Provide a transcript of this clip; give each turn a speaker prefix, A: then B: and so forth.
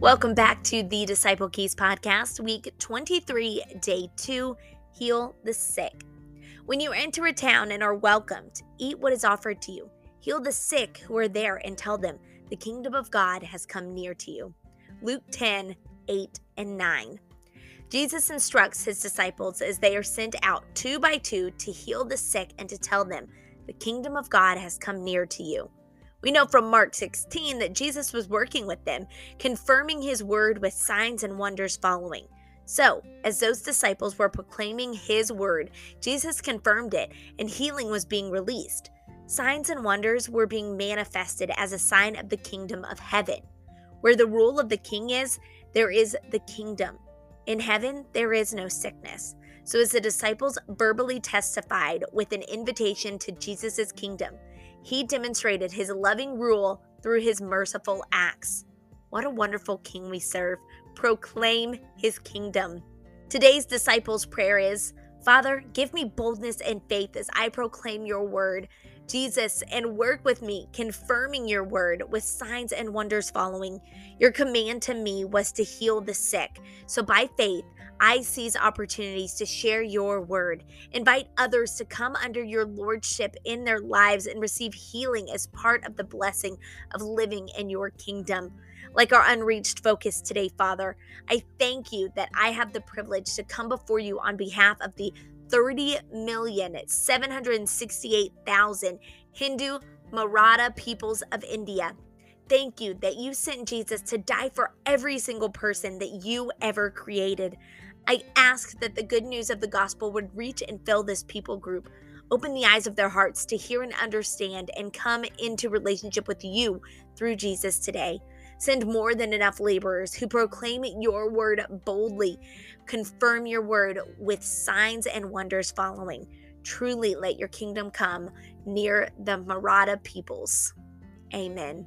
A: Welcome back to the Disciple Keys podcast, week 23, day 2 Heal the Sick. When you enter a town and are welcomed, eat what is offered to you. Heal the sick who are there and tell them, The kingdom of God has come near to you. Luke 10 8 and 9. Jesus instructs his disciples as they are sent out two by two to heal the sick and to tell them, The kingdom of God has come near to you. We know from Mark 16 that Jesus was working with them, confirming his word with signs and wonders following. So, as those disciples were proclaiming his word, Jesus confirmed it and healing was being released. Signs and wonders were being manifested as a sign of the kingdom of heaven. Where the rule of the king is, there is the kingdom. In heaven, there is no sickness. So, as the disciples verbally testified with an invitation to Jesus' kingdom, he demonstrated his loving rule through his merciful acts. What a wonderful king we serve. Proclaim his kingdom. Today's disciples' prayer is Father, give me boldness and faith as I proclaim your word. Jesus, and work with me, confirming your word with signs and wonders following. Your command to me was to heal the sick. So by faith, I seize opportunities to share your word. Invite others to come under your lordship in their lives and receive healing as part of the blessing of living in your kingdom. Like our unreached focus today, Father, I thank you that I have the privilege to come before you on behalf of the 30,768,000 Hindu Maratha peoples of India. Thank you that you sent Jesus to die for every single person that you ever created. I ask that the good news of the gospel would reach and fill this people group. Open the eyes of their hearts to hear and understand and come into relationship with you through Jesus today. Send more than enough laborers who proclaim your word boldly. Confirm your word with signs and wonders following. Truly let your kingdom come near the Maratha peoples. Amen.